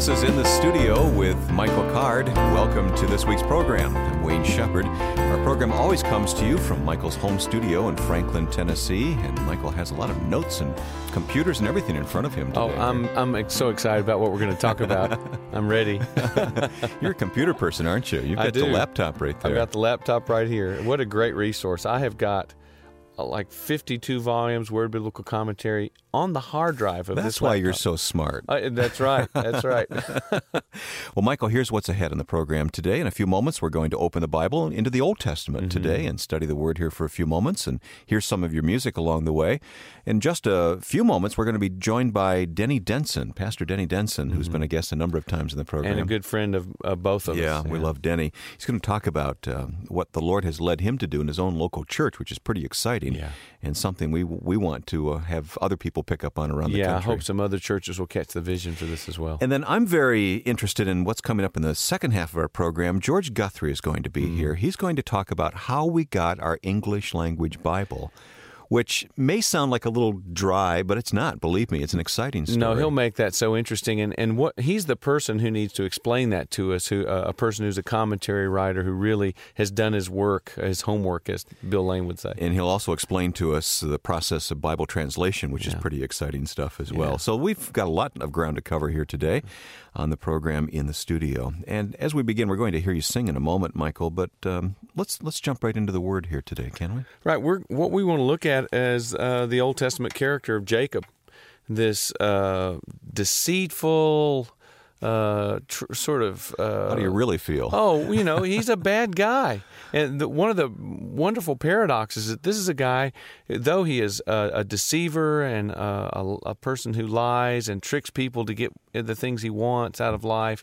This is In the Studio with Michael Card. Welcome to this week's program. I'm Wayne Shepherd. Our program always comes to you from Michael's home studio in Franklin, Tennessee, and Michael has a lot of notes and computers and everything in front of him today. Oh, I'm I'm so excited about what we're going to talk about. I'm ready. You're a computer person, aren't you? You've got the laptop right there. I've got the laptop right here. What a great resource. I have got uh, like 52 volumes, Word Biblical Commentary on the hard drive of That's this why you're so smart. Uh, that's right. That's right. Well, Michael, here's what's ahead in the program today. In a few moments, we're going to open the Bible into the Old Testament Mm-hmm. today and study the Word here for a few moments and hear some of your music along the way. In just a few moments, we're going to be joined by Denny Denson, Pastor Denny Denson, who's been a guest a number of times in the program. Mm-hmm. and a good friend of uh, both of yeah, us. Yeah, we love Denny. He's going to talk about um, what the Lord has led him to do in his own local church, which is pretty exciting Yeah. And something we we want to uh, have other people pick up on around the Yeah, I hope some other churches will catch the vision for this as well. And then I'm very interested in what's coming up in the second half of our program. George Guthrie is going to Mm-hmm. be here. He's going to talk about how we got our English language Bible, which may sound like a little dry, but it's not. Believe me, it's an exciting story. No, he'll make that so interesting, and and what he's the person who needs to explain that to us. Who uh, a person who's a commentary writer who really has done his work, his homework, as Bill Lane would say. And he'll also explain to us the process of Bible translation, which is pretty exciting stuff as well. Yeah. So we've got a lot of ground to cover here today on the program in the studio. And as we begin, we're going to hear you sing in a moment, Michael. But um, let's let's jump right into the word here today, can we? Right. We're what we want to look at as uh, the Old Testament character of Jacob, this uh, deceitful, uh, tr- sort of. Uh, How do you really feel? Oh, you know, he's a bad guy. And the, one of the wonderful paradoxes is that this is a guy, though he is a, a deceiver and a, a, a person who lies and tricks people to get the things he wants out of life.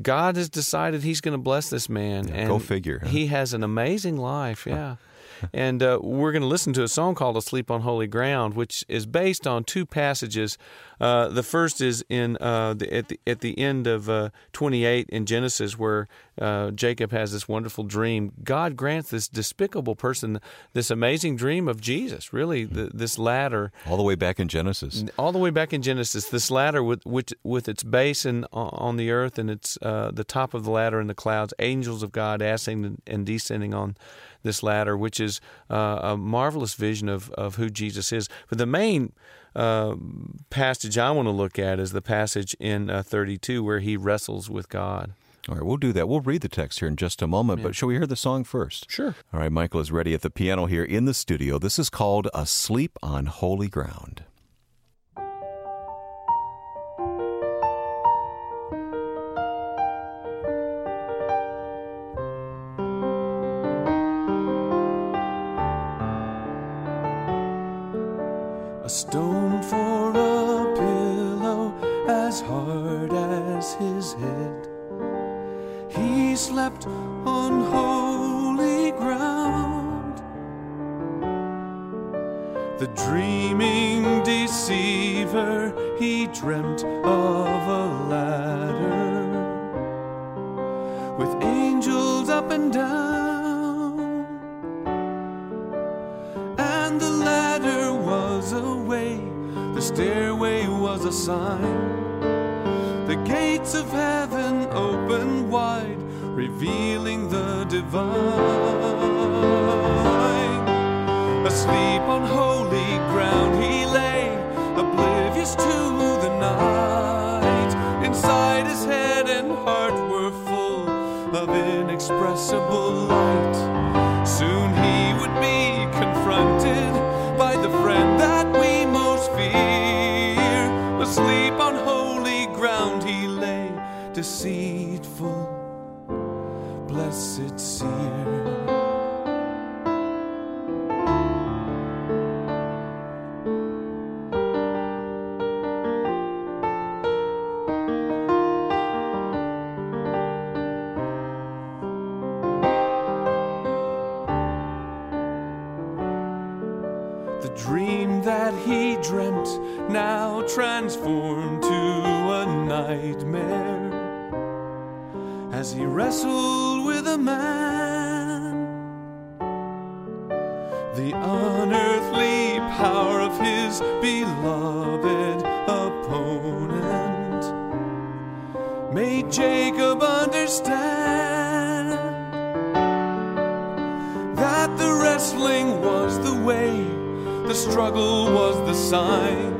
God has decided He's going to bless this man, and go figure, huh? He has an amazing life. Yeah. And uh, we're going to listen to a song called "Asleep on Holy Ground," which is based on two passages. Uh, the first is in uh, the, at the at the end of uh, 28 in Genesis, where uh, Jacob has this wonderful dream. God grants this despicable person this amazing dream of Jesus. Really, the, this ladder All the way back in Genesis. all the way back in Genesis, this ladder with with, with its base in, on the earth and its uh, the top of the ladder in the clouds, angels of God ascending and descending on this ladder, which is uh, a marvelous vision of, of who Jesus is. But the main uh, passage I want to look at is the passage in uh, 32 where he wrestles with God. All right, we'll do that. We'll read the text here in just a moment, but shall we hear the song first? Sure. All right, Michael is ready at the piano here in the studio. This is called Asleep on Holy Ground. A stone for a pillow as hard as his head. He slept on holy ground. The dreaming deceiver, he dreamt of a ladder sign. The gates of heaven open wide, revealing the divine. As he wrestled with a man. The unearthly power of his beloved opponent made Jacob understand that the wrestling was the way, the struggle was the sign.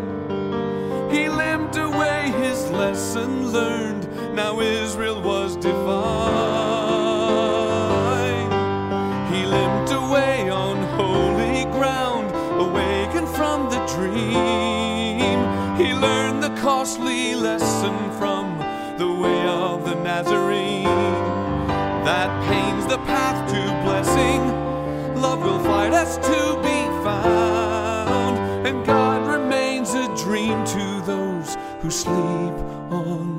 He limped away his lesson learned, now Israel was divine. He limped away on holy ground, awakened from the dream. He learned the costly lesson from the way of the Nazarene. That pain's the path to blessing. Love will fight us to be found, and God remains a dream to those who sleep on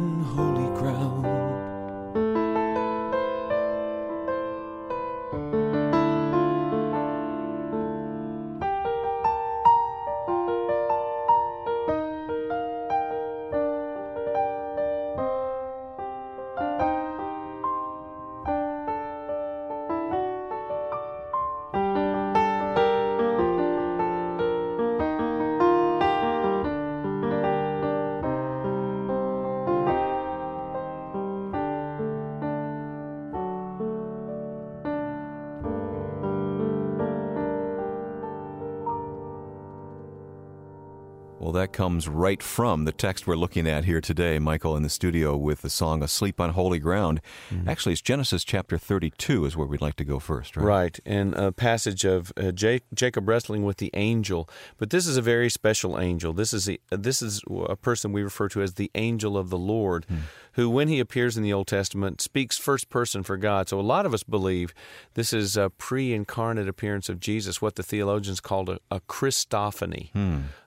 Well, that comes right from the text we're looking at here today, Michael, in the studio with the song Asleep on Holy Ground. Actually, it's Genesis chapter 32 is where we'd like to go first, right? Right, and a passage of uh, Ja- Jacob wrestling with the angel. But this is a very special angel. This is a, this is a person we refer to as the angel of the Lord, who, when he appears in the Old Testament, speaks first person for God. So a lot of us believe this is a pre-incarnate appearance of Jesus, what the theologians called a, a Christophany.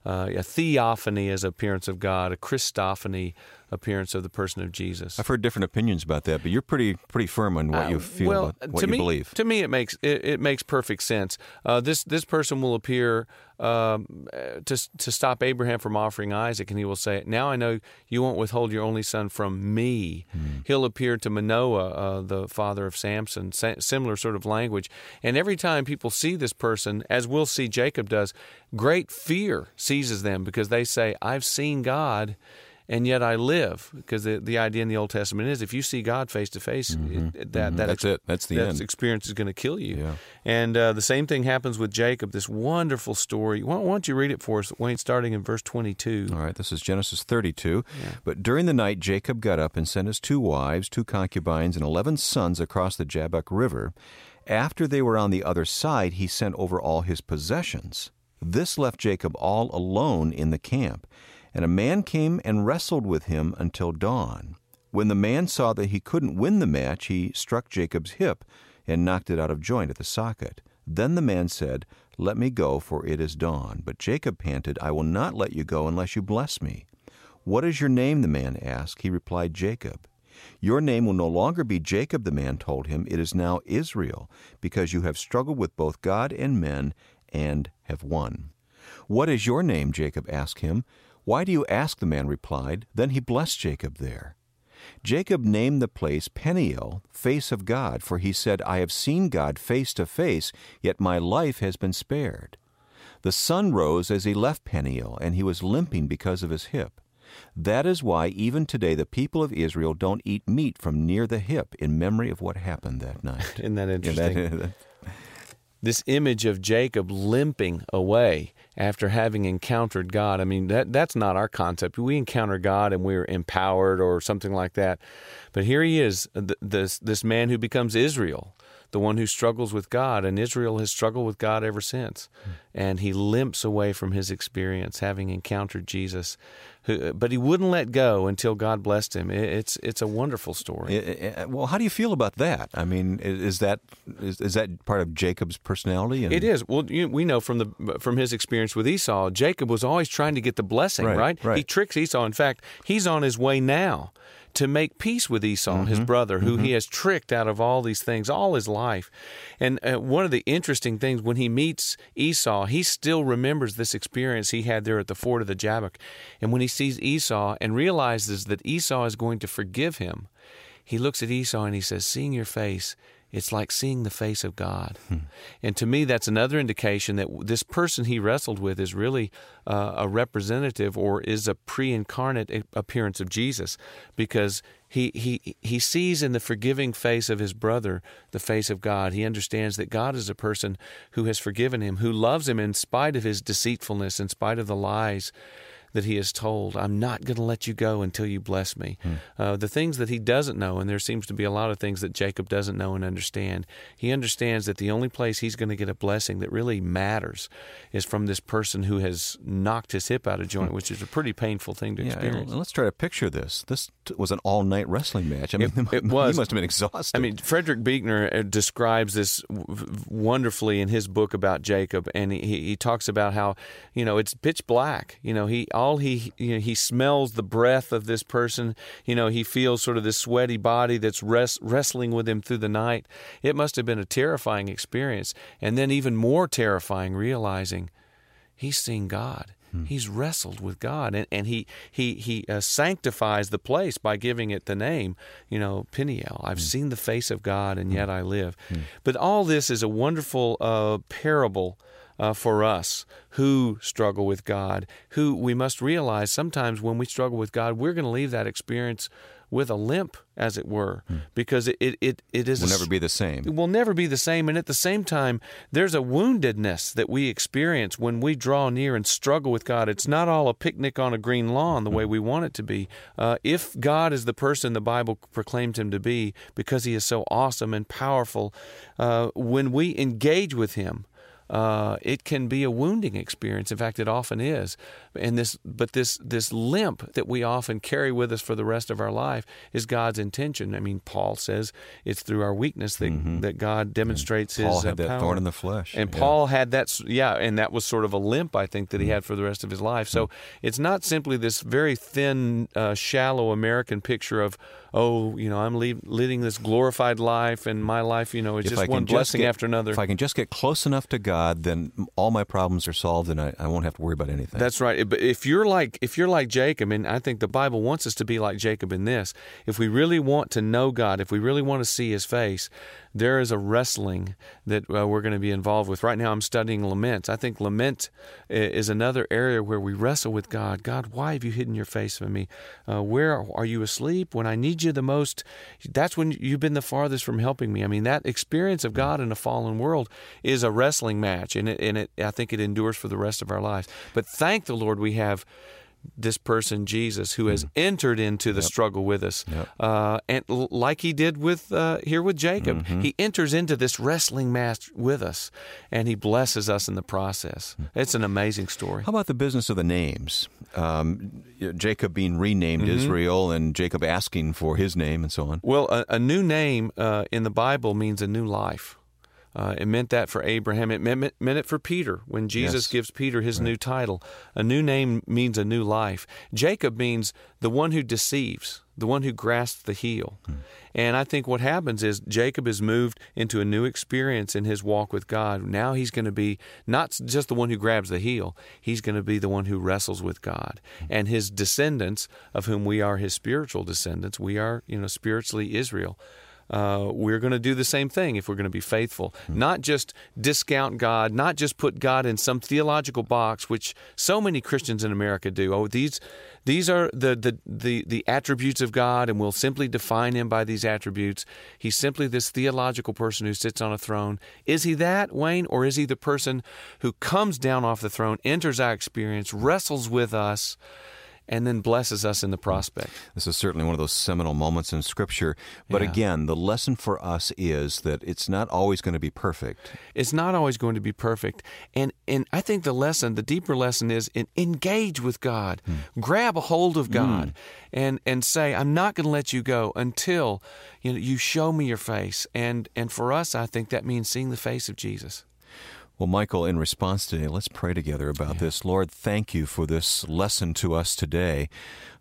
Uh, a theophany is appearance of God, a Christophany appearance of the person of Jesus. I've heard different opinions about that, but you're pretty pretty firm on what you Uh, feel, well, about what to you me, believe. To me, it makes it, it makes perfect sense. Uh, this this person will appear um, uh, to to stop Abraham from offering Isaac, and he will say, "Now I know you won't withhold your only son from me." He'll appear to Manoah, uh, the father of Samson, sa- similar sort of language. And every time people see this person, as we'll see Jacob does, great fear seizes them because they say, "I've seen God." And yet I live. Because the, the idea in the Old Testament is if you see God face to face, that that Mm-hmm. That's it. That's the that end. experience is going to kill you. Yeah. And uh, the same thing happens with Jacob. This wonderful story. Why, why don't you read it for us, Wayne, starting in verse twenty-two? All right, this is Genesis 32. But during the night, Jacob got up and sent his two wives, two concubines, and eleven sons across the Jabbok River. After they were on the other side, he sent over all his possessions. This left Jacob all alone in the camp. And a man came and wrestled with him until dawn. When the man saw that he couldn't win the match, he struck Jacob's hip and knocked it out of joint at the socket. Then the man said, Let me go, for it is dawn. But Jacob panted, I will not let you go unless you bless me. What is your name? the man asked. He replied, Jacob. Your name will no longer be Jacob, the man told him. It is now Israel, because you have struggled with both God and men and have won. What is your name? Jacob asked him. Why do you ask? the man replied. Then he blessed Jacob there. Jacob named the place Peniel, face of God, for he said, I have seen God face to face, yet my life has been spared. The sun rose as he left Peniel, and he was limping because of his hip. That is why even today the people of Israel don't eat meat from near the hip in memory of what happened that night. Isn't that Yeah, interesting? that- this image of Jacob limping away after having encountered God. I mean, that that's not our concept. We encounter God and we're empowered or something like that. But here he is, th- this this man who becomes Israel, the one who struggles with God, and Israel has struggled with God ever since. And he limps away from his experience, having encountered Jesus, who, but he wouldn't let go until God blessed him. It's it's a wonderful story. Well, how do you feel about that? I mean, is that is, is that part of Jacob's personality? And- It is. Well, you, we know from the from his experience with Esau, Jacob was always trying to get the blessing, Right, right? right. He tricks Esau. In fact, he's on his way now to make peace with Esau, Mm-hmm. his brother, who he has tricked out of all these things all his life. And uh, one of the interesting things when he meets Esau, he still remembers this experience he had there at the ford of the Jabbok. And when he sees Esau and realizes that Esau is going to forgive him, he looks at Esau and he says, Seeing your face, it's like seeing the face of God. And to me, that's another indication that this person he wrestled with is really uh, a representative or is a pre incarnate appearance of Jesus because he, he, he sees in the forgiving face of his brother the face of God. He understands that God is a person who has forgiven him, who loves him in spite of his deceitfulness, in spite of the lies that he is told, I'm not going to let you go until you bless me. Hmm. Uh, the things that he doesn't know, and there seems to be a lot of things that Jacob doesn't know and understand, he understands that the only place he's going to get a blessing that really matters is from this person who has knocked his hip out of joint, hmm. which is a pretty painful thing to yeah, experience. let's try to picture this. This was an all night wrestling match. I mean, it, it was. he must have been exhausted. I mean, Frederick Buechner uh, describes this wonderfully in his book about Jacob, and he, he talks about how, you know, it's pitch black. You know, he all he you know, he smells the breath of this person. You know, he feels sort of this sweaty body that's rest, wrestling with him through the night. It must have been a terrifying experience, and then even more terrifying, realizing he's seen God. Hmm. He's wrestled with God, and, and he he he uh, sanctifies the place by giving it the name, you know, Peniel. I've hmm. seen the face of God, and hmm. yet I live. But all this is a wonderful uh, parable uh, for us who struggle with God, who we must realize sometimes when we struggle with God, we're going to leave that experience with a limp, as it were, hmm. because it, it, it, it is. Will never be the same. It will never be the same. And at the same time, there's a woundedness that we experience when we draw near and struggle with God. It's not all a picnic on a green lawn the way we want it to be. Uh, if God is the person the Bible proclaims him to be, because he is so awesome and powerful, uh, when we engage with him, uh, it can be a wounding experience. In fact, it often is. And this, but this this limp that we often carry with us for the rest of our life is God's intention. I mean, Paul says it's through our weakness that mm-hmm. that God demonstrates Paul His had uh, that power. thorn in the flesh, and yeah. Paul had that. Yeah, and that was sort of a limp I think that he mm-hmm. had for the rest of his life. So mm-hmm. it's not simply this very thin, uh, shallow American picture of oh, you know, I'm leading this glorified life, and my life, you know, is if just one blessing get, after another. If I can just get close enough to God, then all my problems are solved, and I, I won't have to worry about anything. That's right. But if you're like if you're like Jacob, and I think the Bible wants us to be like Jacob in this, if we really want to know God, if we really want to see His face, there is a wrestling that uh, we're going to be involved with. Right now, I'm studying lament. I think lament is another area where we wrestle with God. God, why have you hidden your face from me? Uh, where are you asleep when I need you the most? That's when you've been the farthest from helping me. I mean, that experience of God in a fallen world is a wrestling match, and it, and it, I think it endures for the rest of our lives. But thank the Lord we have this person, Jesus, who has mm. entered into the yep. struggle with us. Yep. Uh, and l- like he did with uh, here with Jacob, mm-hmm. he enters into this wrestling match with us and he blesses us in the process. Mm. It's an amazing story. How about the business of the names? Um, Jacob being renamed mm-hmm. Israel and Jacob asking for his name and so on. Well, a, a new name uh, in the Bible means a new life. Uh, it meant that for Abraham. It meant, meant it for Peter when Jesus yes. gives Peter his right. new title. A new name means a new life. Jacob means the one who deceives, the one who grasps the heel. Hmm. And I think what happens is Jacob is moved into a new experience in his walk with God. Now he's going to be not just the one who grabs the heel, he's going to be the one who wrestles with God. Hmm. And his descendants, of whom we are his spiritual descendants, we are, you know, spiritually Israel uh, we're going to do the same thing if we're going to be faithful. Mm-hmm. Not just discount God, not just put God in some theological box, which so many Christians in America do. Oh, these these are the, the, the, the attributes of God, and we'll simply define him by these attributes. He's simply this theological person who sits on a throne. Is he that, Wayne, or is he the person who comes down off the throne, enters our experience, wrestles with us? And then blesses us in the prospect. This is certainly one of those seminal moments in Scripture. But yeah. again, the lesson for us is that it's not always going to be perfect. It's not always going to be perfect. And and I think the lesson, the deeper lesson is in, engage with God. Hmm. Grab a hold of God hmm. and and say, I'm not going to let you go until you know you show me your face. And and for us, I think that means seeing the face of Jesus. Well, Michael, in response today, let's pray together about yeah. this. Lord, thank you for this lesson to us today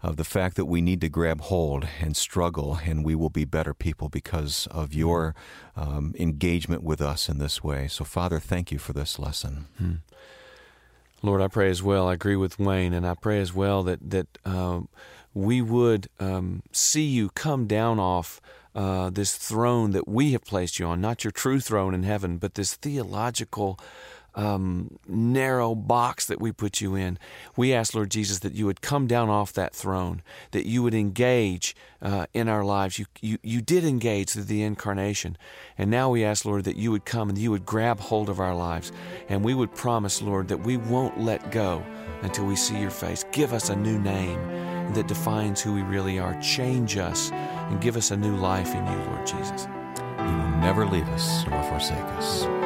of the fact that we need to grab hold and struggle, and we will be better people because of your um, engagement with us in this way. So, Father, thank you for this lesson. Hmm. Lord, I pray as well. I agree with Wayne, and I pray as well that that um, we would um, see you come down off uh, this throne that we have placed you on, not your true throne in heaven, but this theological um, narrow box that we put you in. We ask, Lord Jesus, that you would come down off that throne, that you would engage uh, in our lives. You, you, you did engage through the incarnation. And now we ask, Lord, that you would come and you would grab hold of our lives. And we would promise, Lord, that we won't let go until we see your face. Give us a new name that defines who we really are. Change us and give us a new life in you, Lord Jesus. You will never leave us nor forsake us.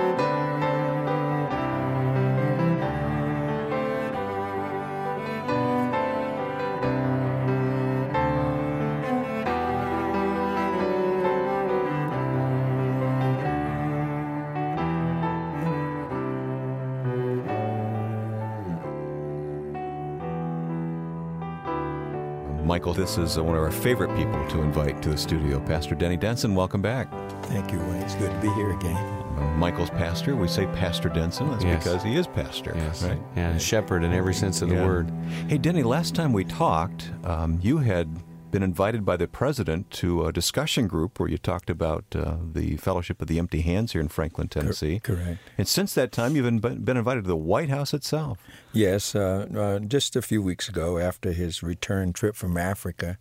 This is one of our favorite people to invite to the studio. Pastor Denny Denson, welcome back. Thank you, Wayne. It's good to be here again. Uh, Michael's pastor. We say Pastor Denson. That's Yes. because he is pastor. Yes. Right? And shepherd in every sense of the Yeah. word. Hey, Denny, last time we talked, um, you had been invited by the president to a discussion group where you talked about uh, the Fellowship of the Empty Hands here in Franklin, Tennessee. Correct. And since that time, you've been, been invited to the White House itself. Yes, uh, uh, just a few weeks ago, after his return trip from Africa,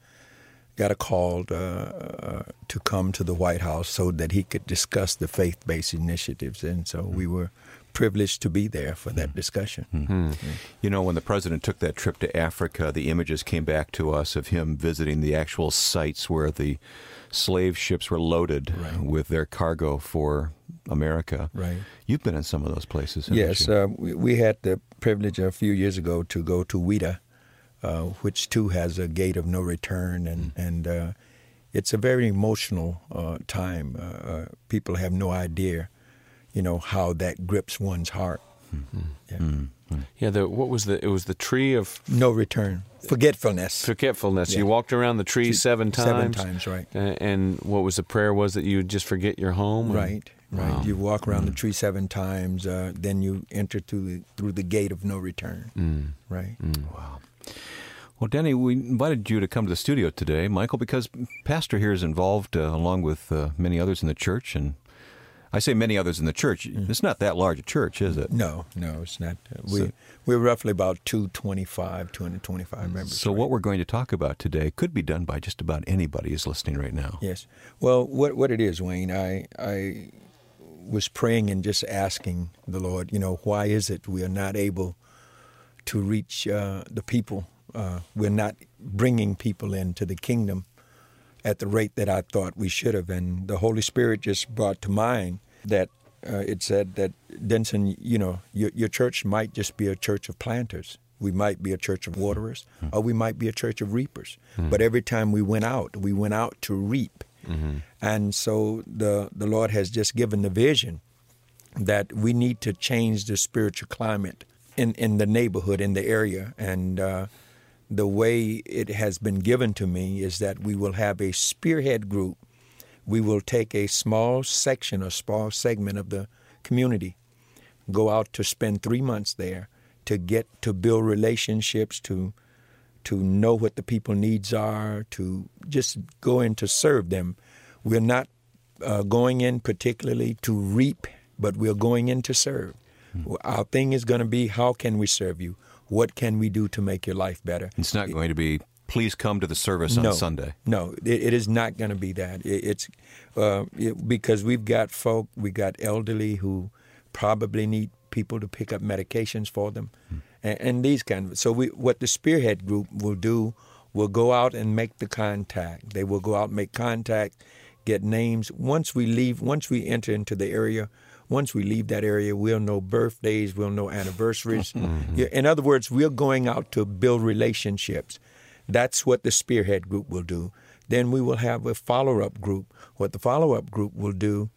got a call uh, uh, to come to the White House so that he could discuss the faith-based initiatives, and so we were privileged to be there for that discussion. You know, when the president took that trip to Africa, the images came back to us of him visiting the actual sites where the slave ships were loaded Right. with their cargo for America. Right. You've been in some of those places. Yes, you? uh, we, we had the privilege a few years ago to go to Ouidah, uh, which too has a gate of no return, and and uh, it's a very emotional uh, time. Uh, uh, people have no idea, you know, how that grips one's heart. Yeah. Yeah, the, what was the? It was the tree of No return, forgetfulness. forgetfulness. Yeah. You walked around the tree seven times. Seven times, right. A- And what was the prayer? Was that you would just forget your home? and- Right, right. Wow. You walk around the tree seven times, uh, then you enter through the, through the gate of no return. Mm. Right. Wow. Well, Denny, we invited you to come to the studio today, Michael, because Pastor here is involved uh, along with uh, many others in the church. And I say many others in the church. It's not that large a church, is it? No, no, it's not. We So- we're roughly about 225, 225 members. So, right? what we're going to talk about today could be done by just about anybody who's listening right now. Yes. Well, what what it is, Wayne? I I was praying and just asking the Lord, you know, why is it we are not able to reach uh, the people? Uh, we're not bringing people into the kingdom at the rate that I thought we should have. And the Holy Spirit just brought to mind that uh, it said that Denson, you know, your, your church might just be a church of planters. We might be a church of waterers, or we might be a church of reapers. But every time we went out, we went out to reap. And so the the Lord has just given the vision that we need to change the spiritual climate in, in the neighborhood, in the area. And uh, the way it has been given to me is that we will have a spearhead group. We will take a small section, a small segment of the community, go out to spend three months there to get to build relationships, to to know what the people needs are, to just go in to serve them. We're not uh, going in particularly to reap, but we're going in to serve. Our thing is going to be how can we serve you? What can we do to make your life better? It's not going to be, please come to the service no, on Sunday. No, it, it is not going to be that. It, it's uh, it, because we've got folk, we got elderly who probably need people to pick up medications for them, and, and these kind of. So we, what the spearhead group will do, will go out and make the contact. They will go out and make contact, get names. Once we leave, once we enter into the area. Once we leave that area, we'll know birthdays, we'll know anniversaries. Mm-hmm. Yeah, In other words, we're going out to build relationships. That's what the spearhead group will do. Then we will have a follow up group. What the follow up group will do,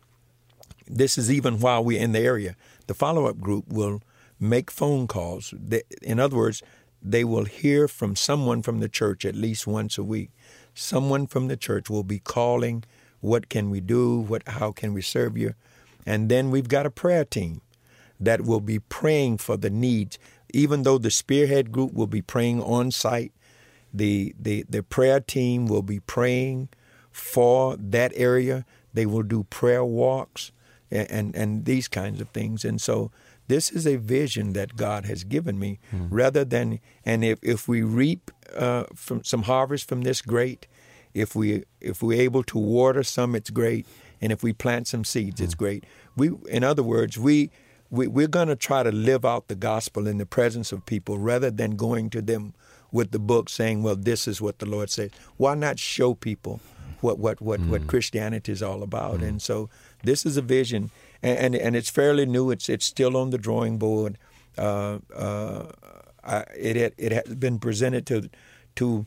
this is even while we're in the area, the follow up group will make phone calls. In other words, they will hear from someone from the church at least once a week. Someone from the church will be calling, what can we do? What how can we serve you? And then we've got a prayer team that will be praying for the needs. Even though the spearhead group will be praying on site, the, the, the prayer team will be praying for that area. They will do prayer walks and, and, and these kinds of things. And so this is a vision that God has given me, rather than and if if we reap uh, from some harvest from this, great. If we if we're able to water some, it's great, and if we plant some seeds, it's great. We, in other words, we. We, we're going to try to live out the gospel in the presence of people rather than going to them with the book saying, "Well, this is what the Lord says." Why not show people what what what, what Christianity is all about? And so this is a vision, and, and and it's fairly new. It's it's still on the drawing board. Uh, uh, I, it had, it has been presented to to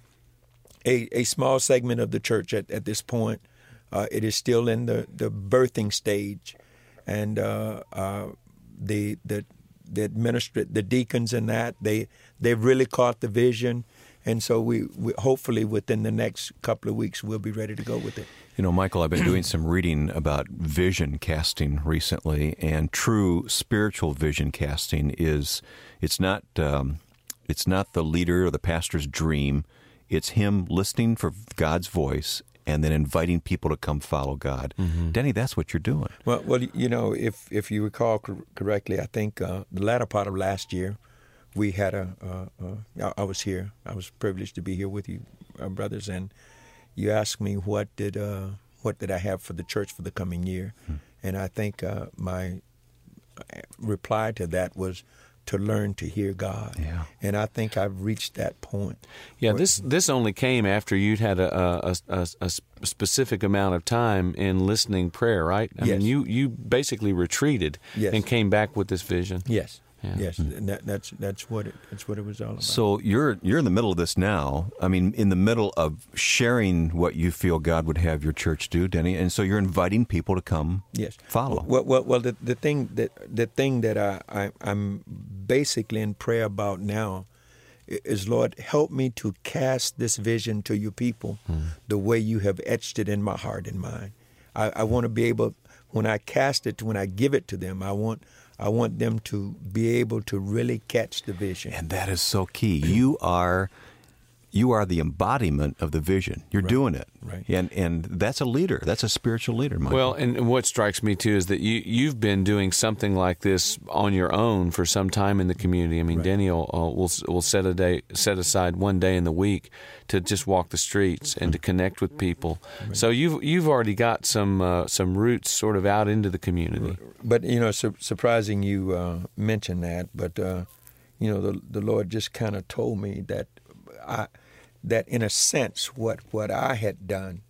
a, a small segment of the church at, at this point. Uh, it is still in the, the birthing stage, and uh, uh, the the the administra- the deacons and that they they've really caught the vision, and so we, we hopefully within the next couple of weeks we'll be ready to go with it. You know, Michael, I've been doing some reading about vision casting recently, and true spiritual vision casting is it's not um, it's not the leader or the pastor's dream. It's him listening for God's voice and then inviting people to come follow God. Denny, that's what you're doing. Well, well, you know, if if you recall cor- correctly, I think uh, the latter part of last year, we had a. Uh, uh, I I was here. I was privileged to be here with you, uh, brothers, and you asked me what did uh, what did I have for the church for the coming year, and I think uh, my reply to that was to learn to hear God. Yeah. And I think I've reached that point. Yeah, this this only came after you'd had a a, a, a specific amount of time in listening prayer, right? I Yes. mean, you you basically retreated Yes. and came back with this vision. Yes. Yeah. Yes. Hmm. And that, that's that's what it that's what it was all about. So you're you're in the middle of this now. I mean, in the middle of sharing what you feel God would have your church do, Denny, and so you're inviting people to come Yes. follow. Well, well, well. The, the thing that the thing that I, I I'm basically in prayer about now is Lord, help me to cast this vision to your people hmm. the way you have etched it in my heart and mind. I, I want to be able when I cast it, when I give it to them, I want I want them to be able to really catch the vision. And that is so key. You are you are the embodiment of the vision. You're doing it. Right. And and that's a leader. That's a spiritual leader, Michael. Well, and what strikes me too is that you you've been doing something like this on your own for some time in the community. I mean, Denny will uh, will will set a day set aside one day in the week to just walk the streets and to connect with people. So you've you've already got some uh, some roots sort of out into the community. But you know, su- surprising you uh, mentioned that. But uh, you know, the the Lord just kind of told me that I that in a sense, what what I had done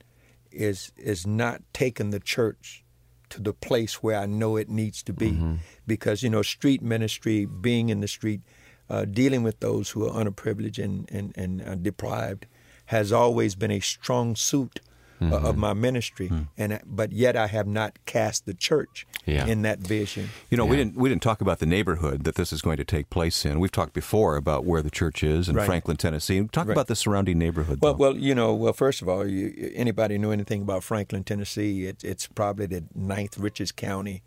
is is not taking the church to the place where I know it needs to be, because you know, street ministry, being in the street, uh, dealing with those who are underprivileged and and and uh, deprived, has always been a strong suit uh, of my ministry. And but yet I have not cast the church Yeah. in that vision. You know, we didn't we didn't talk about the neighborhood that this is going to take place in. We've talked before about where the church is in Right. Franklin, Tennessee. Talk Right. about the surrounding neighborhood. Well, though. well, you know, well, first of all, you, anybody know anything about Franklin, Tennessee? It, it's probably the ninth richest county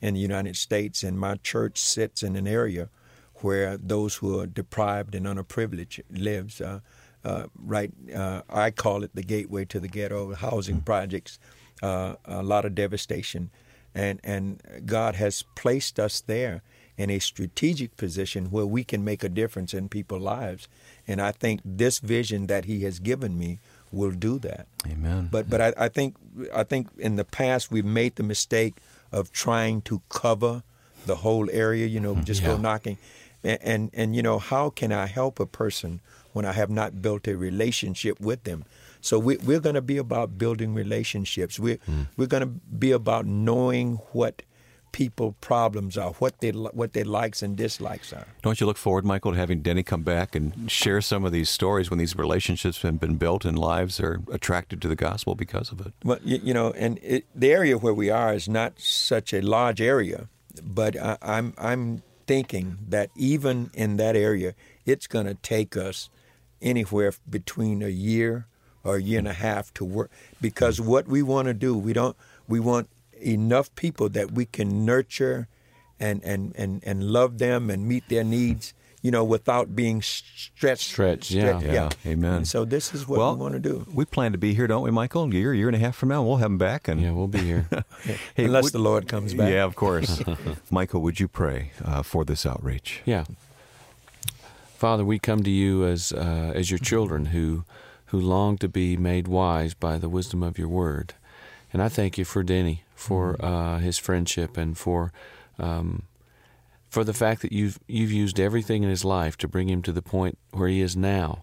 in the United States, and my church sits in an area where those who are deprived and underprivileged lives. Uh, right, uh, I call it the gateway to the ghetto. Housing projects, uh, a lot of devastation, and and God has placed us there in a strategic position where we can make a difference in people's lives. And I think this vision that He has given me will do that. Amen. But but I, I think I think in the past we've made the mistake of trying to cover the whole area. You know, just go knocking, and, and and you know how can I help a person when I have not built a relationship with them? So we, we're going to be about building relationships. Hmm. We're we're going to be about knowing what people problems are, what they what their likes and dislikes are. Don't you look forward, Michael, to having Denny come back and share some of these stories when these relationships have been built and lives are attracted to the gospel because of it? Well, you, you know, and it, the area where we are is not such a large area, but I, I'm I'm thinking that even in that area, it's going to take us anywhere between a year or a year and a half to work because what we want to do, we don't we want enough people that we can nurture and and and and love them and meet their needs you know, without being stretched. Stretched, yeah. Yeah, amen. And so this is what well, we want to do. We plan to be here, don't we, Michael? A year, year and a half from now, we'll have him back. And Yeah, we'll be here. Hey, Unless would- the Lord comes back. Yeah, of course. Michael, would you pray uh, for this outreach? Yeah. Father, we come to you as uh, as your children who who long to be made wise by the wisdom of your word, and I thank you for Denny for uh, his friendship and for um, for the fact that you've you've used everything in his life to bring him to the point where he is now,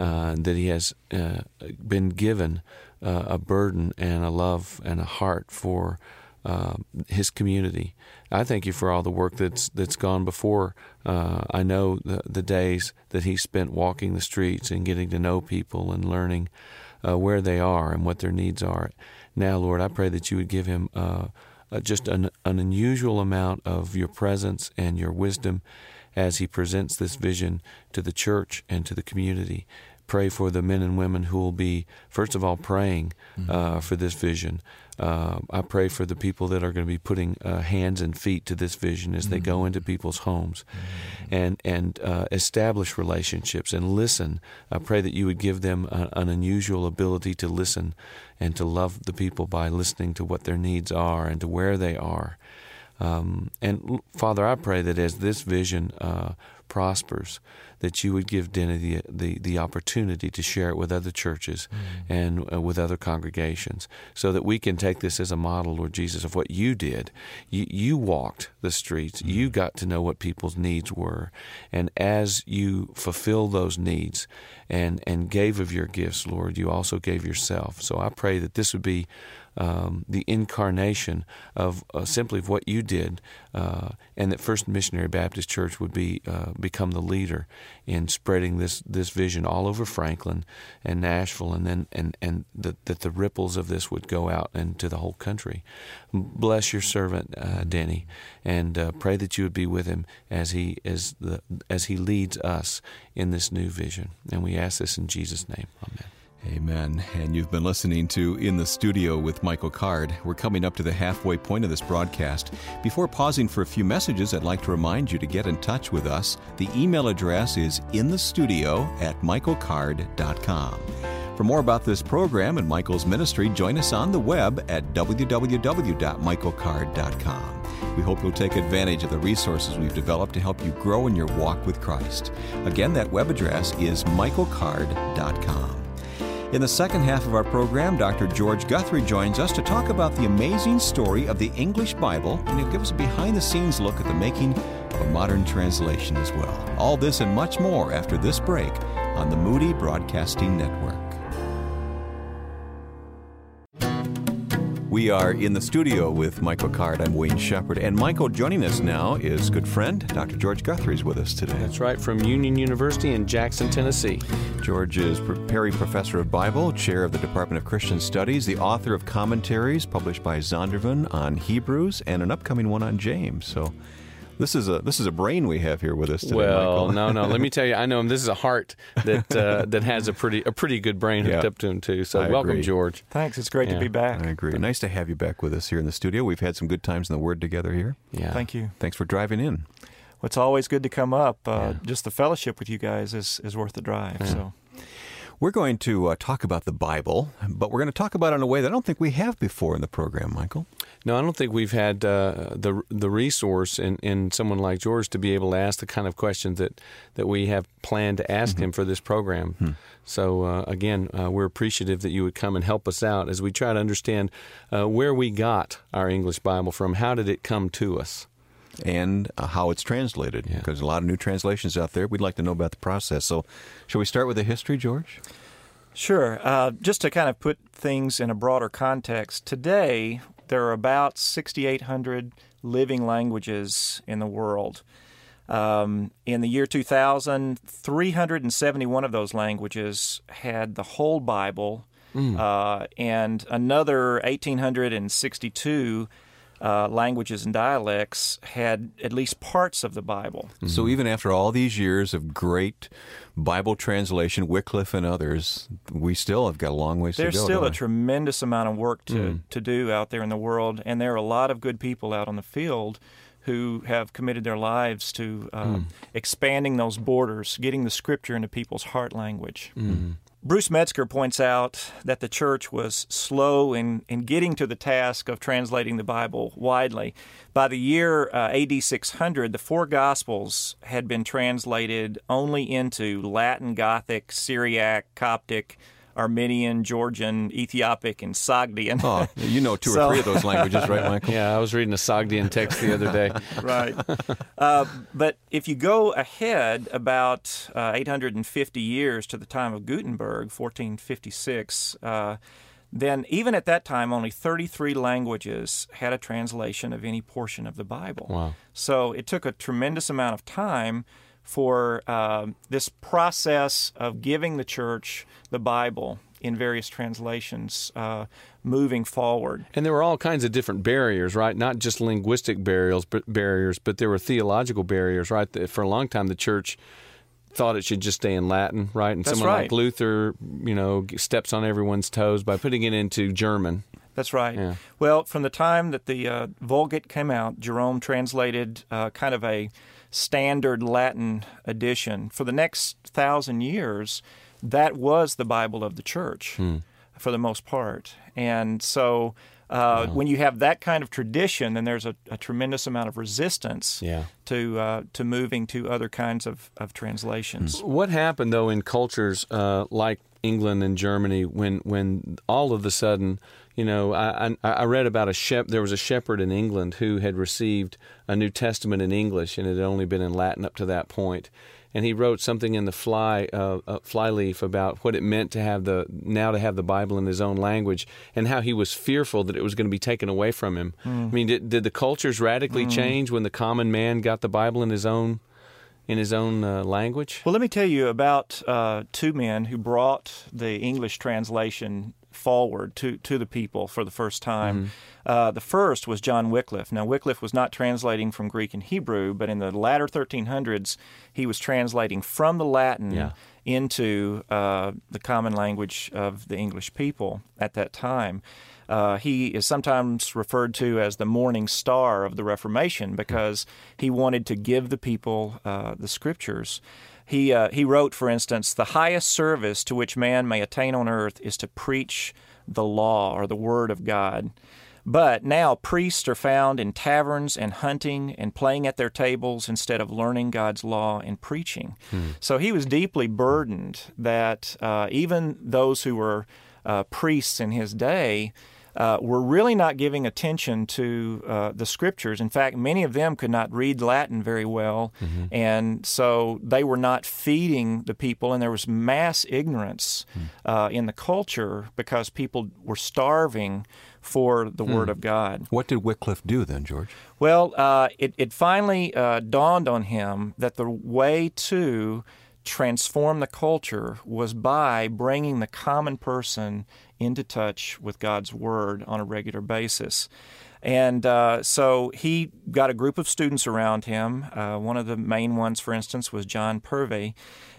uh, that he has uh, been given uh, a burden and a love and a heart for uh, his community. I thank you for all the work that's that's gone before. Uh, I know the the days that he spent walking the streets and getting to know people and learning uh, where they are and what their needs are. Now, Lord, I pray that you would give him uh, uh, just an, an unusual amount of your presence and your wisdom as he presents this vision to the church and to the community. Pray for the men and women who will be, first of all, praying uh, for this vision. Uh, I pray for the people that are going to be putting uh, hands and feet to this vision as they go into people's homes and and uh, establish relationships and listen. I pray that you would give them a, an unusual ability to listen and to love the people by listening to what their needs are and to where they are. Um, and Father, I pray that as this vision uh, prospers, that you would give Denny the, the, the opportunity to share it with other churches and uh, with other congregations, so that we can take this as a model, Lord Jesus, of what you did. You, you walked the streets. You got to know what people's needs were, and as you fulfill those needs and and gave of your gifts, Lord, you also gave yourself. So I pray that this would be um, the incarnation of uh, simply of what you did, uh, and that First Missionary Baptist Church would be uh, become the leader in spreading this this vision all over Franklin and Nashville, and then and and that that the ripples of this would go out into the whole country. Bless your servant uh, Denny, and uh, pray that you would be with him as he as the as he leads us in this new vision. And we ask this in Jesus' name, Amen. Amen. And you've been listening to In the Studio with Michael Card. We're coming up to the halfway point of this broadcast. Before pausing for a few messages, I'd like to remind you to get in touch with us. The email address is inthestudio at michaelcard.com. For more about this program and Michael's ministry, join us on the web at www.michaelcard.com. We hope you'll take advantage of the resources we've developed to help you grow in your walk with Christ. Again, that web address is michaelcard.com. In the second half of our program, Dr. George Guthrie joins us to talk about the amazing story of the English Bible, and he'll give us a behind the scenes look at the making of a modern translation as well. All this and much more after this break on the Moody Broadcasting Network. We are in the studio with Michael Card. I'm Wayne Shepherd. And Michael, joining us now is good friend Dr. George Guthrie is with us today. That's right, from Union University in Jackson, Tennessee. George is Perry Professor of Bible, Chair of the Department of Christian Studies, the author of commentaries published by Zondervan on Hebrews, and an upcoming one on James. So this is a this is a brain we have here with us today. Well, Michael. no, no. Let me tell you, I know him. This is a heart that uh, that has a pretty a pretty good brain hooked Yeah. up to him too. So I welcome, agree. George. Thanks. It's great Yeah. to be back. I agree. Nice to have you back with us here in the studio. We've had some good times in the Word together here. Yeah, Thank you. Thanks for driving in. Well, it's always good to come up. Uh, Yeah. Just the fellowship with you guys is, is worth the drive. Yeah. So We're going to uh, talk about the Bible, but we're going to talk about it in a way that I don't think we have before in the program, Michael. No, I don't think we've had uh, the the resource in, in someone like George to be able to ask the kind of questions that, that we have planned to ask him for this program. So uh, again, uh, we're appreciative that you would come and help us out as we try to understand uh, where we got our English Bible from. How did it come to us? and uh, how it's translated. Yeah. Because a lot of new translations out there. We'd like to know about the process. So, shall we start with the history, George? Sure. Uh, just to kind of put things in a broader context, today there are about 6,800 living languages in the world. Um, in the year 2000, 371 of those languages had the whole Bible, uh, and another 1,862 uh, languages and dialects had at least parts of the Bible. So, even after all these years of great Bible translation, Wycliffe and others, we still have got a long ways There's to go. There's still don't a we? tremendous amount of work to, to do out there in the world, and there are a lot of good people out on the field who have committed their lives to uh, expanding those borders, getting the scripture into people's heart language. Bruce Metzger points out that the church was slow in, in getting to the task of translating the Bible widely. By the year uh, AD 600, the four Gospels had been translated only into Latin, Gothic, Syriac, Coptic, Armenian, Georgian, Ethiopic, and Sogdian. Oh, you know two So- or three of those languages, right, Michael? Yeah, I was reading a Sogdian text the other day. right. Uh, but if you go ahead about uh, 850 years to the time of Gutenberg, 1456, uh, then even at that time, only 33 languages had a translation of any portion of the Bible. Wow. So it took a tremendous amount of time for uh, this process of giving the church the Bible in various translations uh, moving forward. And there were all kinds of different barriers, right? Not just linguistic barriers, but barriers, but there were theological barriers, right? For a long time, the church thought it should just stay in Latin, right? And That's someone right. like Luther, you know, steps on everyone's toes by putting it into German. That's right. Yeah. Well, from the time that the uh, Vulgate came out, Jerome translated uh, kind of a standard Latin edition. For the next thousand years, that was the Bible of the church Hmm. for the most part. And so uh, when you have that kind of tradition, then there's a, a tremendous amount of resistance Yeah. to uh, to moving to other kinds of, of translations. What happened though in cultures uh, like England and Germany when when all of a sudden, you know, I I, I read about a shep there was a shepherd in England who had received a New Testament in English and it had only been in Latin up to that point. And he wrote something in the fly uh, uh, flyleaf about what it meant to have the now to have the Bible in his own language, and how he was fearful that it was going to be taken away from him. I mean, did, did the cultures radically change when the common man got the Bible in his own in his own uh, language? Well, let me tell you about uh, two men who brought the English translation forward to, to the people for the first time. Uh, the first was John Wycliffe. Now, Wycliffe was not translating from Greek and Hebrew, but in the latter 1300s, he was translating from the Latin Yeah. into uh, the common language of the English people at that time. Uh, he is sometimes referred to as the morning star of the Reformation because he wanted to give the people uh, the scriptures. He, uh, he wrote, for instance, the highest service to which man may attain on earth is to preach the law or the word of God. But now priests are found in taverns and hunting and playing at their tables instead of learning God's law and preaching. So he was deeply burdened that uh, even those who were uh, priests in his day uh, were really not giving attention to uh, the scriptures. In fact, many of them could not read Latin very well, and so they were not feeding the people, and there was mass ignorance uh, in the culture because people were starving for the Word of God. What did Wycliffe do then, George? Well, uh, it, it finally uh, dawned on him that the way to transform the culture was by bringing the common person into touch with God's Word on a regular basis. And uh, so he got a group of students around him. Uh, one of the main ones, for instance, was John Purvey.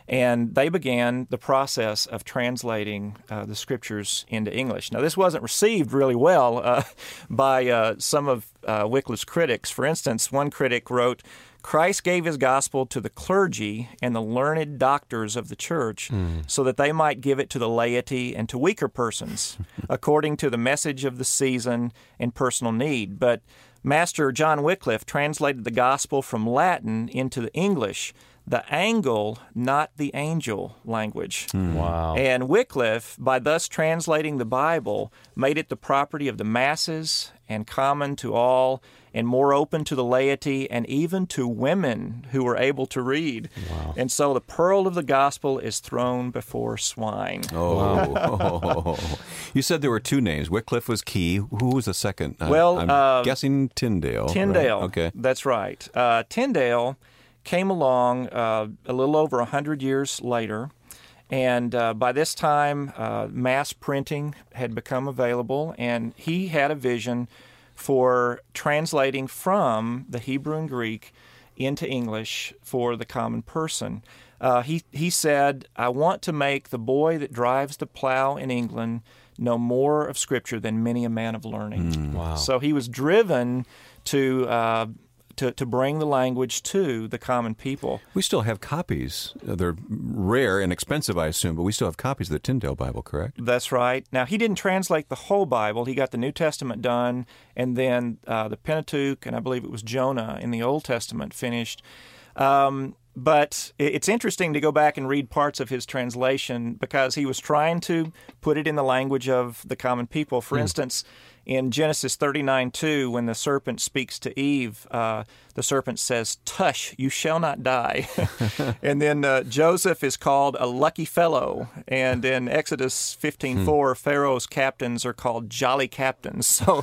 And they began the process of translating uh, the scriptures into English. Now, this wasn't received really well uh, by uh, some of uh, Wycliffe's critics. For instance, one critic wrote, Christ gave his gospel to the clergy and the learned doctors of the church so that they might give it to the laity and to weaker persons according to the message of the season and personal need. But Master John Wycliffe translated the gospel from Latin into the English, the angle, not the angel language. Wow. And Wycliffe, by thus translating the Bible, made it the property of the masses and common to all, and more open to the laity and even to women who were able to read. Wow. And so the pearl of the gospel is thrown before swine. Oh, you said there were two names. Wycliffe was key. Who was the second? Well, I'm uh, guessing Tyndale. right? Tyndale. Okay. That's right. Uh, Tyndale came along uh, a little over 100 years later. And uh, by this time, uh, mass printing had become available, and he had a vision for translating from the Hebrew and Greek into English for the common person. Uh, he, he said, I want to make the boy that drives the plow in England know more of Scripture than many a man of learning. Wow. So he was driven to uh, to, to bring the language to the common people. We still have copies. Uh, They're rare and expensive, I assume, but we still have copies of the Tyndale Bible, correct? That's right. Now, he didn't translate the whole Bible. He got the New Testament done, and then uh, the Pentateuch, and I believe it was Jonah in the Old Testament finished. Um, but it's interesting to go back and read parts of his translation because he was trying to put it in the language of the common people. For instance, in Genesis 39 2, when the serpent speaks to Eve, uh, the serpent says, Tush, you shall not die. and then uh, Joseph is called a lucky fellow. And in Exodus 15 4, Pharaoh's captains are called jolly captains. So,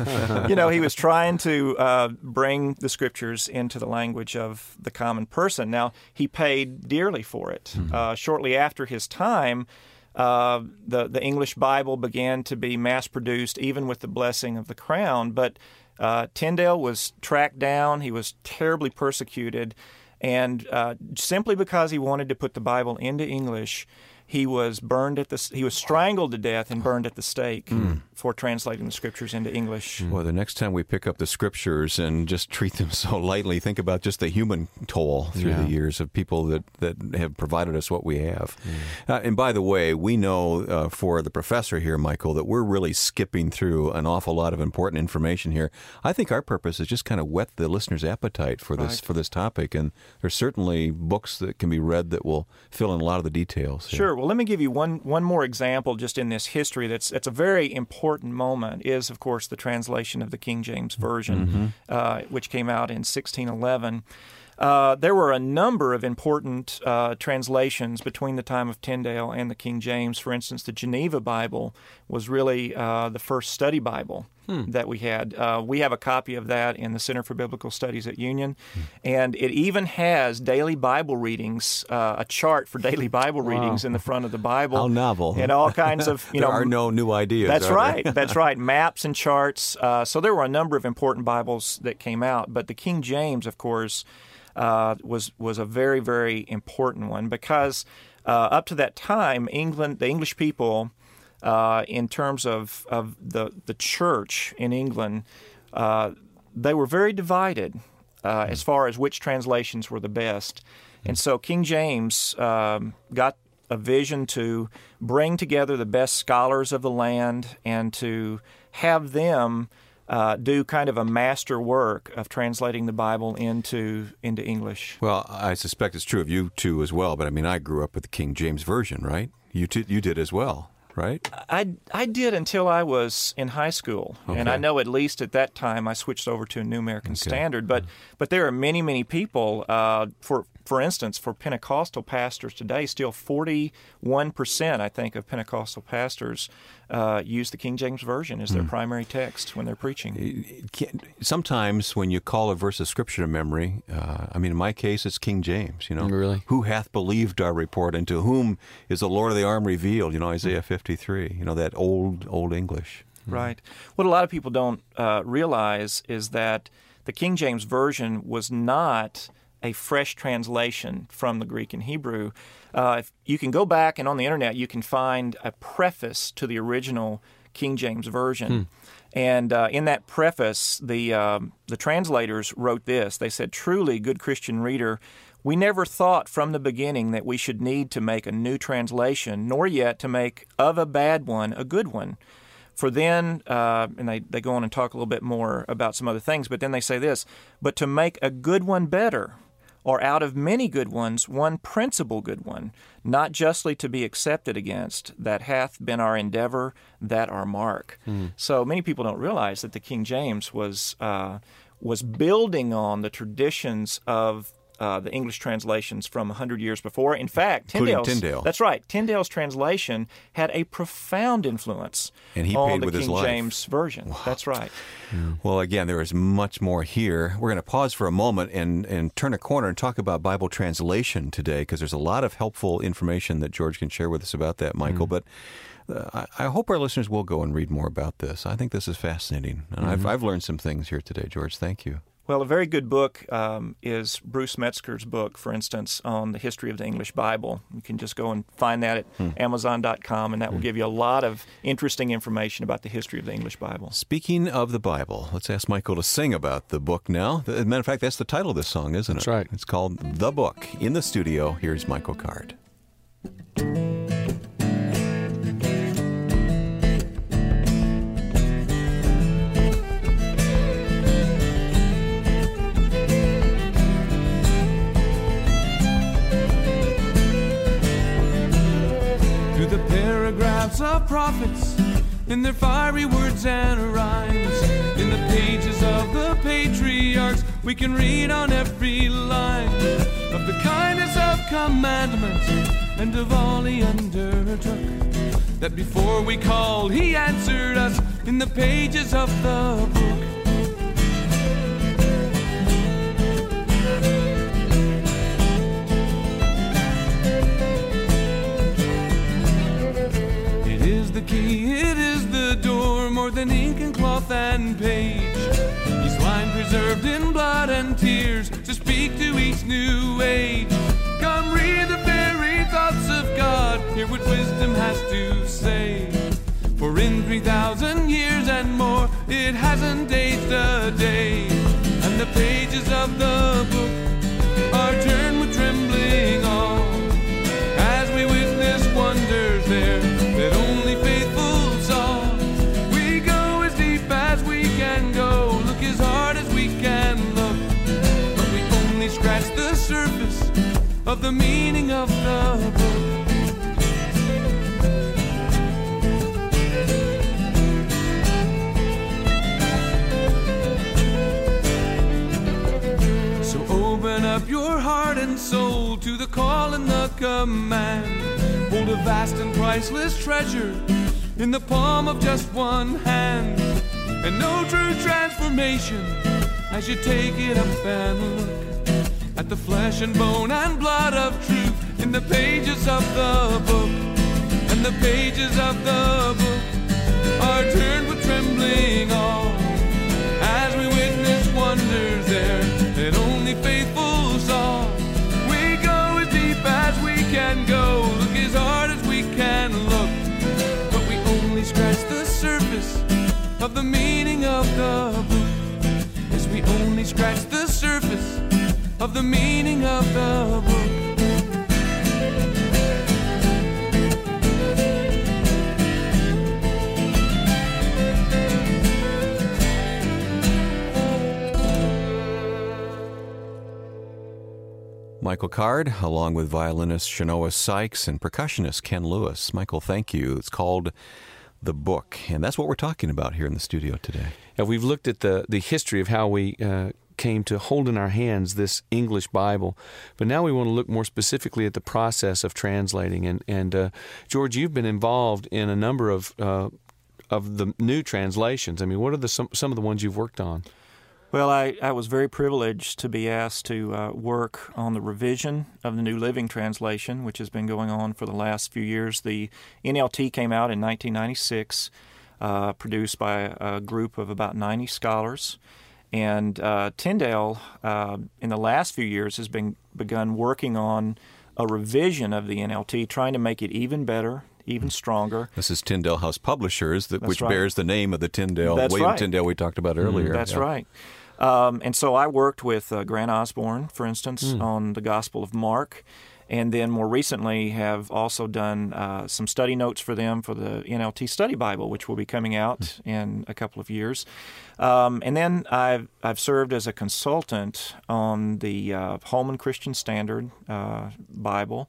you know, he was trying to uh, bring the scriptures into the language of the common person. Now, he paid dearly for it. Uh, shortly after his time, uh, the the English Bible began to be mass produced, even with the blessing of the crown. But uh, Tyndale was tracked down. He was terribly persecuted, and uh, simply because he wanted to put the Bible into English, he was burned at the he was strangled to death and burned at the stake for translating the scriptures into English. Well, the next time we pick up the scriptures and just treat them so lightly, think about just the human toll through Yeah. the years of people that, that have provided us what we have. Uh, and by the way, we know uh, for the professor here, Michael, that we're really skipping through an awful lot of important information here. I think our purpose is just kind of whet the listener's appetite for this Right. for this topic, and there's certainly books that can be read that will fill in a lot of the details. here. Sure. Well, let me give you one one more example just in this history that's that's a very important moment is of course the translation of the King James version, uh, which came out in 1611. Uh, there were a number of important uh, translations between the time of Tyndale and the King James. For instance, the Geneva Bible was really uh, the first study Bible that we had. Uh, we have a copy of that in the Center for Biblical Studies at Union, and it even has daily Bible readings, uh, a chart for daily Bible readings in the front of the Bible. How novel. And all kinds of, you there know, are no new ideas. that's right. That's right. Maps and charts. Uh, so there were a number of important Bibles that came out, but the King James, of course, uh, was was a very very important one because uh, up to that time, England, the English people, uh, in terms of of the the church in England, uh, they were very divided uh, as far as which translations were the best. And so King James um, got a vision to bring together the best scholars of the land and to have them uh, do kind of a master work of translating the Bible into into English. Well, I suspect it's true of you too as well. But I mean, I grew up with the King James version, right? You t- you did as well, right? I, I did until I was in high school, and I know at least at that time I switched over to a New American Standard. But but there are many many people. Uh, for for instance, for Pentecostal pastors today, still forty one percent I think of Pentecostal pastors uh, use the King James version as their primary text when they're preaching. Sometimes when you call a verse of scripture to memory, uh, I mean, in my case, it's King James. You know, Really? who hath believed our report, and to whom is the Lord of the arm revealed? You know, Isaiah fifty-three. You know that old old English. Right. What a lot of people don't uh, realize is that the King James Version was not a fresh translation from the Greek and Hebrew. Uh, if you can go back and on the internet you can find a preface to the original King James Version. And uh, in that preface, the um, the translators wrote this. They said, "Truly, good Christian reader, we never thought from the beginning that we should need to make a new translation, nor yet to make of a bad one a good one." For then, uh, and they, they go on and talk a little bit more about some other things, but then they say this, but to make a good one better, or out of many good ones, one principal good one, not justly to be accepted against, that hath been our endeavor, that our mark. So many people don't realize that the King James was uh, was building on the traditions of uh, the English translations from 100 years before. In fact, Tyndale's, Tyndale. that's right. Tyndale's translation had a profound influence And he on paid the with his King life. James version. That's right. Well, again, there is much more here. We're going to pause for a moment and, and turn a corner and talk about Bible translation today because there's a lot of helpful information that George can share with us about that, Michael. But uh, I, I hope our listeners will go and read more about this. I think this is fascinating. And I've, I've learned some things here today, George. Thank you. Well, a very good book um, is Bruce Metzger's book, for instance, on the history of the English Bible. You can just go and find that at Hmm. Amazon.com, and that will give you a lot of interesting information about the history of the English Bible. Speaking of the Bible, let's ask Michael to sing about the book now. As a matter of fact, that's the title of this song, isn't it? That's right. It's called The Book. In the studio, here's Michael Card. Prophets in their fiery words and rhymes. In the pages of the patriarchs, we can read on every line of the kindness of commandments and of all he undertook. That before we called, he answered us in the pages of the book. The key, it is the door, more than ink and cloth and page. Each line preserved in blood and tears to speak to each new age. Come read the very thoughts of God, hear what wisdom has to say. For in 3,000 years and more, it hasn't aged a day. And the pages of the book of the meaning of the book. So open up your heart and soul to the call and the command. Hold a vast and priceless treasure in the palm of just one hand. And no true transformation as you take it up and look at the flesh and bone and blood of truth in the pages of the book. And the pages of the book are turned with trembling awe as we witness wonders there that only faithful saw. We go as deep as we can go, look as hard as we can look, but we only scratch the surface of the meaning of the book. As we only scratch the surface of the meaning of the book. Michael Card, along with violinist Shanoa Sykes and percussionist Ken Lewis. Michael, thank you. It's called The Book, and that's what we're talking about here in the studio today. Yeah, we've looked at the, the history of how we uh, came to hold in our hands this English Bible, but now we want to look more specifically at the process of translating. And, and uh, George, you've been involved in a number of uh, of the new translations. I mean, what are the some, some of the ones you've worked on? Well, I, I was very privileged to be asked to uh, work on the revision of the New Living Translation, which has been going on for the last few years. The NLT came out in 1996, uh, produced by a group of about 90 scholars. And uh, Tyndale, uh, in the last few years, has been begun working on a revision of the NLT, trying to make it even better, even stronger. This is Tyndale House Publishers, that, which right. bears the name of the Tyndale, That's William right. Tyndale we talked about earlier. That's Yeah. right. Um, and so I worked with uh, Grant Osborne, for instance, on the Gospel of Mark, and then more recently have also done uh, some study notes for them for the NLT Study Bible, which will be coming out in a couple of years. Um, and then I've I've served as a consultant on the uh, Holman Christian Standard uh, Bible,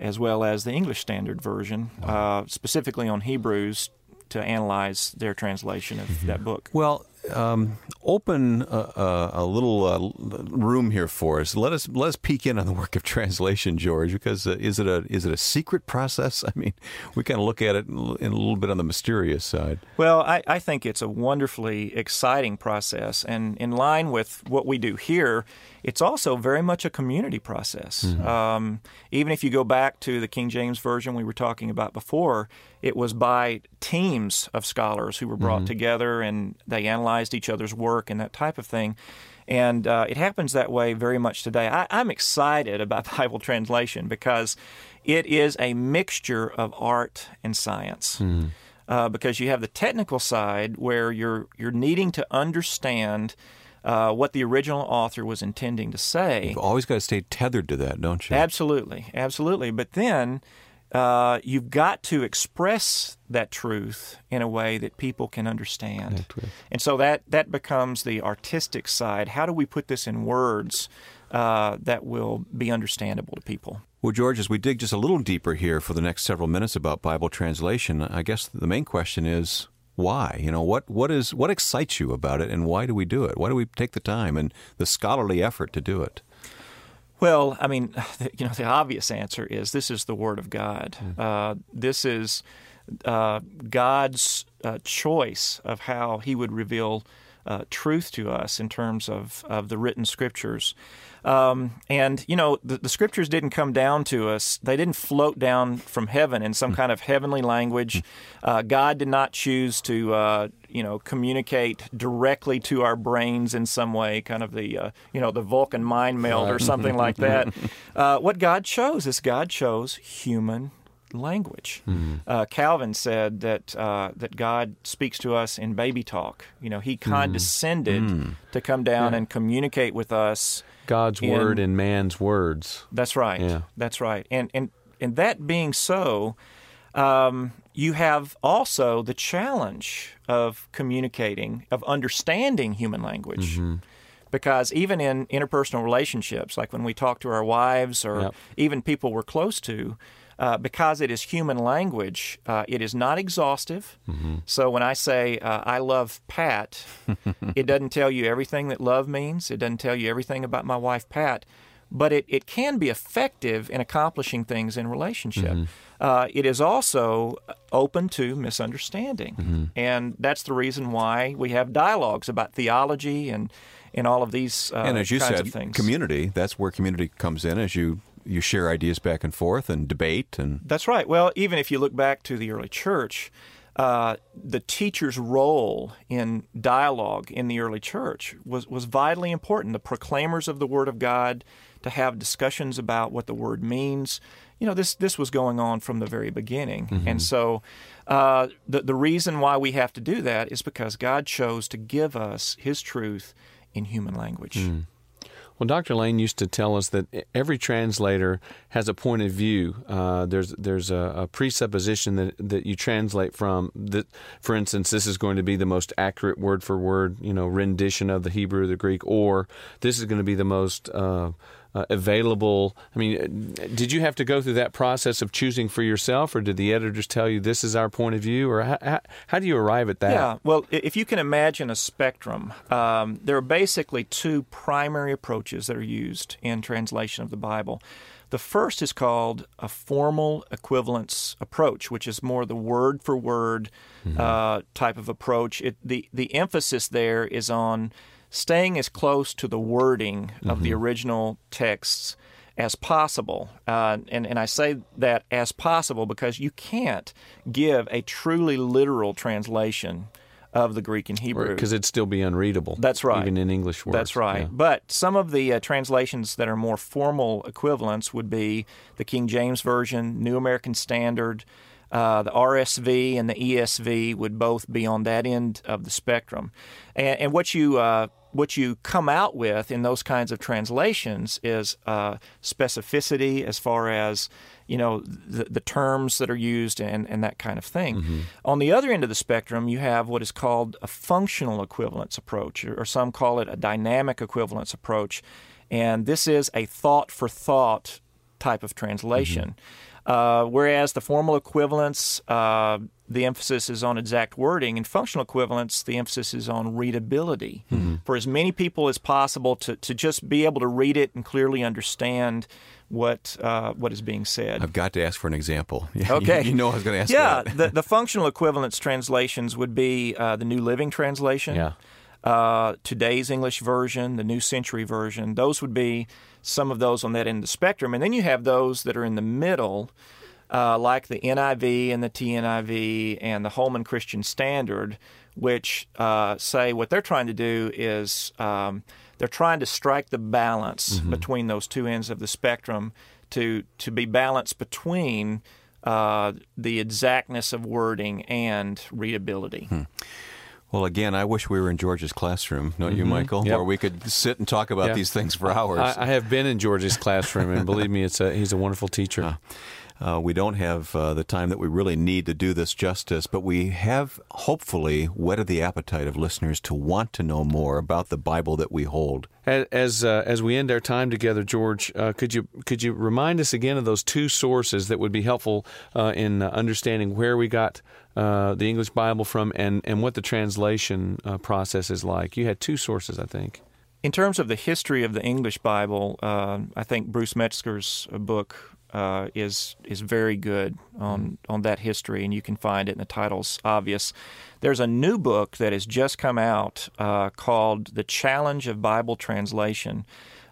as well as the English Standard Version, uh, specifically on Hebrews to analyze their translation of that book. Well, um, open a, a, little uh, room here for us. Let us let us peek in on the work of translation, George. Because uh, is it a is it a secret process? I mean, we kind of look at it in a little bit on the mysterious side. Well, I, I think it's a wonderfully exciting process. And in line with what we do here, it's also very much a community process. Um, even if you go back to the King James Version we were talking about before, it was by teams of scholars who were brought together and they analyzed each other's work and that type of thing. And uh, it happens that way very much today. I, I'm excited about Bible translation because it is a mixture of art and science. Uh, because you have the technical side where you're you're needing to understand uh, what the original author was intending to say. You've always got to stay tethered to that, don't you? Absolutely, absolutely. But then uh, you've got to express that truth in a way that people can understand. And so that, that becomes the artistic side. How do we put this in words uh, that will be understandable to people? Well, George, as we dig just a little deeper here for the next several minutes about Bible translation, I guess the main question is why? You know, what what is what excites you about it, and why do we do it? Why do we take the time and the scholarly effort to do it? Well, I mean, you know, the obvious answer is this is the Word of God. Uh, this is uh, God's uh, choice of how He would reveal uh, truth to us in terms of, of the written Scriptures. Um, and, you know, the, the, Scriptures didn't come down to us, they didn't float down from heaven in some kind of heavenly language. Uh, God did not choose to, uh, you know, communicate directly to our brains in some way, kind of the, uh, you know, the Vulcan mind meld or something like that. Uh, what God chose is God chose human language. Mm-hmm. Uh, Calvin said that uh, that God speaks to us in baby talk. You know, He condescended Mm. to come down and communicate with us. God's in- word in man's words. That's right. Yeah. That's right. And and and that being so, um, you have also the challenge of communicating, of understanding human language. Because even in interpersonal relationships, like when we talk to our wives or Yep. even people we're close to, uh, because it is human language, uh, it is not exhaustive. So when I say uh, I love Pat, it doesn't tell you everything that love means. It doesn't tell you everything about my wife Pat, but it, it can be effective in accomplishing things in relationship. Uh, it is also open to misunderstanding, and that's the reason why we have dialogues about theology and and all of these uh, and as you kinds said, of things. community, that's where community comes in as you, you share ideas back and forth and debate. and That's right. Well, even if you look back to the early church, uh, the teacher's role in dialogue in the early church was, was vitally important. The proclaimers of the Word of God to have discussions about what the Word means. You know, this this was going on from the very beginning, and so uh, the the reason why we have to do that is because God chose to give us His truth in human language. Well, Dr. Lane used to tell us that every translator has a point of view. Uh, there's there's a, a presupposition that, that you translate from. That, for instance, this is going to be the most accurate word for word, you know, rendition of the Hebrew or the Greek, or this is going to be the most uh, uh, available. I mean, uh, did you have to go through that process of choosing for yourself, or did the editors tell you this is our point of view, or how, how, how do you arrive at that? Yeah, well, if you can imagine a spectrum, um, there are basically two primary approaches that are used in translation of the Bible. The first is called a formal equivalence approach, which is more the word for word uh, type of approach. It, the the emphasis there is on staying as close to the wording of the original texts as possible. Uh, and, and I say that as possible because you can't give a truly literal translation of the Greek and Hebrew. because it'd still be unreadable. That's right. even in English words. That's right. Yeah. But some of the uh, translations that are more formal equivalents would be the King James Version, New American Standard, uh, the RSV, and the ESV would both be on that end of the spectrum. And, and what you uh, what you come out with in those kinds of translations is uh, specificity as far as you know the, the terms that are used and, and that kind of thing. On the other end of the spectrum, you have what is called a functional equivalence approach, or, some call it a dynamic equivalence approach, and this is a thought for thought type of translation. Uh, whereas the formal equivalence, uh, the emphasis is on exact wording. In functional equivalence, the emphasis is on readability for as many people as possible to, to just be able to read it and clearly understand what uh, what is being said. I've got to ask for an example. Yeah, you- Okay. You, know I was going to ask yeah, that. the, the functional equivalence translations would be uh, the New Living Translation, Yeah. uh, today's English version, the New Century version. Those would be some of those on that end of the spectrum. And then you have those that are in the middle, uh, like the NIV and the TNIV and the Holman Christian Standard, which uh, say what they're trying to do is um, they're trying to strike the balance between those two ends of the spectrum to to be balanced between uh, the exactness of wording and readability. Well, again, I wish we were in George's classroom, don't you, Michael? Yep. Where we could sit and talk about Yeah. these things for hours. I, I have been in George's classroom, and believe me, it's a, he's a wonderful teacher. Uh, we don't have uh, the time that we really need to do this justice, but we have hopefully whetted the appetite of listeners to want to know more about the Bible that we hold. As as, uh, as we end our time together, George, uh, could you could you remind us again of those two sources that would be helpful uh, in uh, understanding where we got uh, the English Bible from and, and what the translation uh, process is like? You had two sources, I think. In terms of the history of the English Bible, uh, I think Bruce Metzger's uh, book uh, is is very good on on that history, and you can find it. And the title's obvious. There's a new book that has just come out uh, called "The Challenge of Bible Translation,"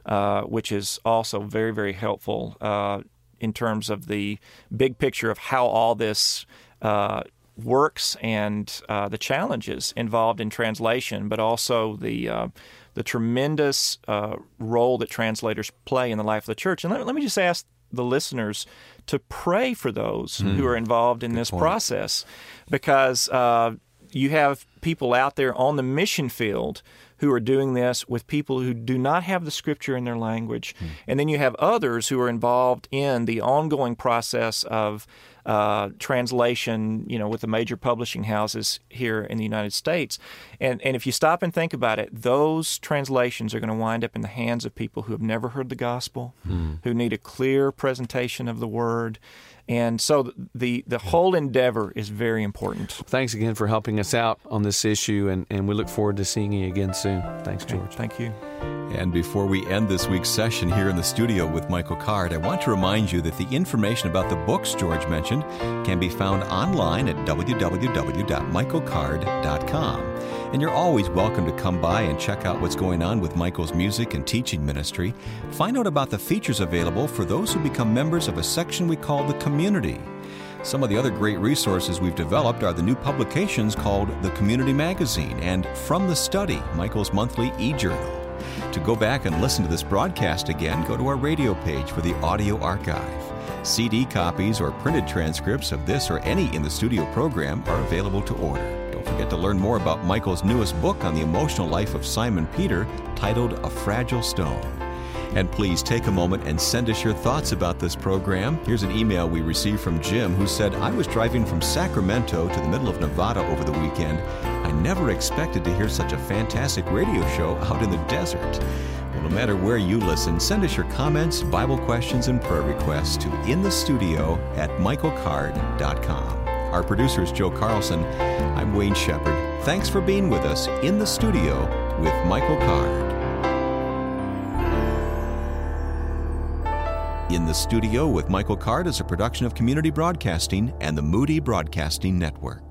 uh, which is also very very helpful uh, in terms of the big picture of how all this. Uh, works and uh, the challenges involved in translation, but also the uh, the tremendous uh, role that translators play in the life of the church. And let, let me just ask the listeners to pray for those who are involved in this process, because uh, you have people out there on the mission field who are doing this with people who do not have the scripture in their language. And then you have others who are involved in the ongoing process of uh, translation, you know, with the major publishing houses here in the United States. And, and if you stop and think about it, those translations are going to wind up in the hands of people who have never heard the gospel, who need a clear presentation of the word. And so the, the whole endeavor is very important. Thanks again for helping us out on this issue, and, and we look forward to seeing you again soon. Thanks, George. Thank you. And before we end this week's session here in the studio with Michael Card, I want to remind you that the information about the books George mentioned can be found online at www.michaelcard.com. And you're always welcome to come by and check out what's going on with Michael's music and teaching ministry. Find out about the features available for those who become members of a section we call the community. Some of the other great resources we've developed are the new publications called The Community Magazine and From the Study, Michael's monthly e journal. To go back and listen to this broadcast again, go to our radio page for the audio archive. CD copies or printed transcripts of this or any in the studio program are available to order. Don't forget to learn more about Michael's newest book on the emotional life of Simon Peter, titled A Fragile Stone. And please take a moment and send us your thoughts about this program. Here's an email we received from Jim who said, I was driving from Sacramento to the middle of Nevada over the weekend. I never expected to hear such a fantastic radio show out in the desert. Well, no matter where you listen, send us your comments, Bible questions, and prayer requests to inthestudio at michaelcard.com. Our producer is Joe Carlson. I'm Wayne Shepherd. Thanks for being with us in the studio with Michael Card. In the Studio with Michael Card is a production of Community Broadcasting and the Moody Broadcasting Network.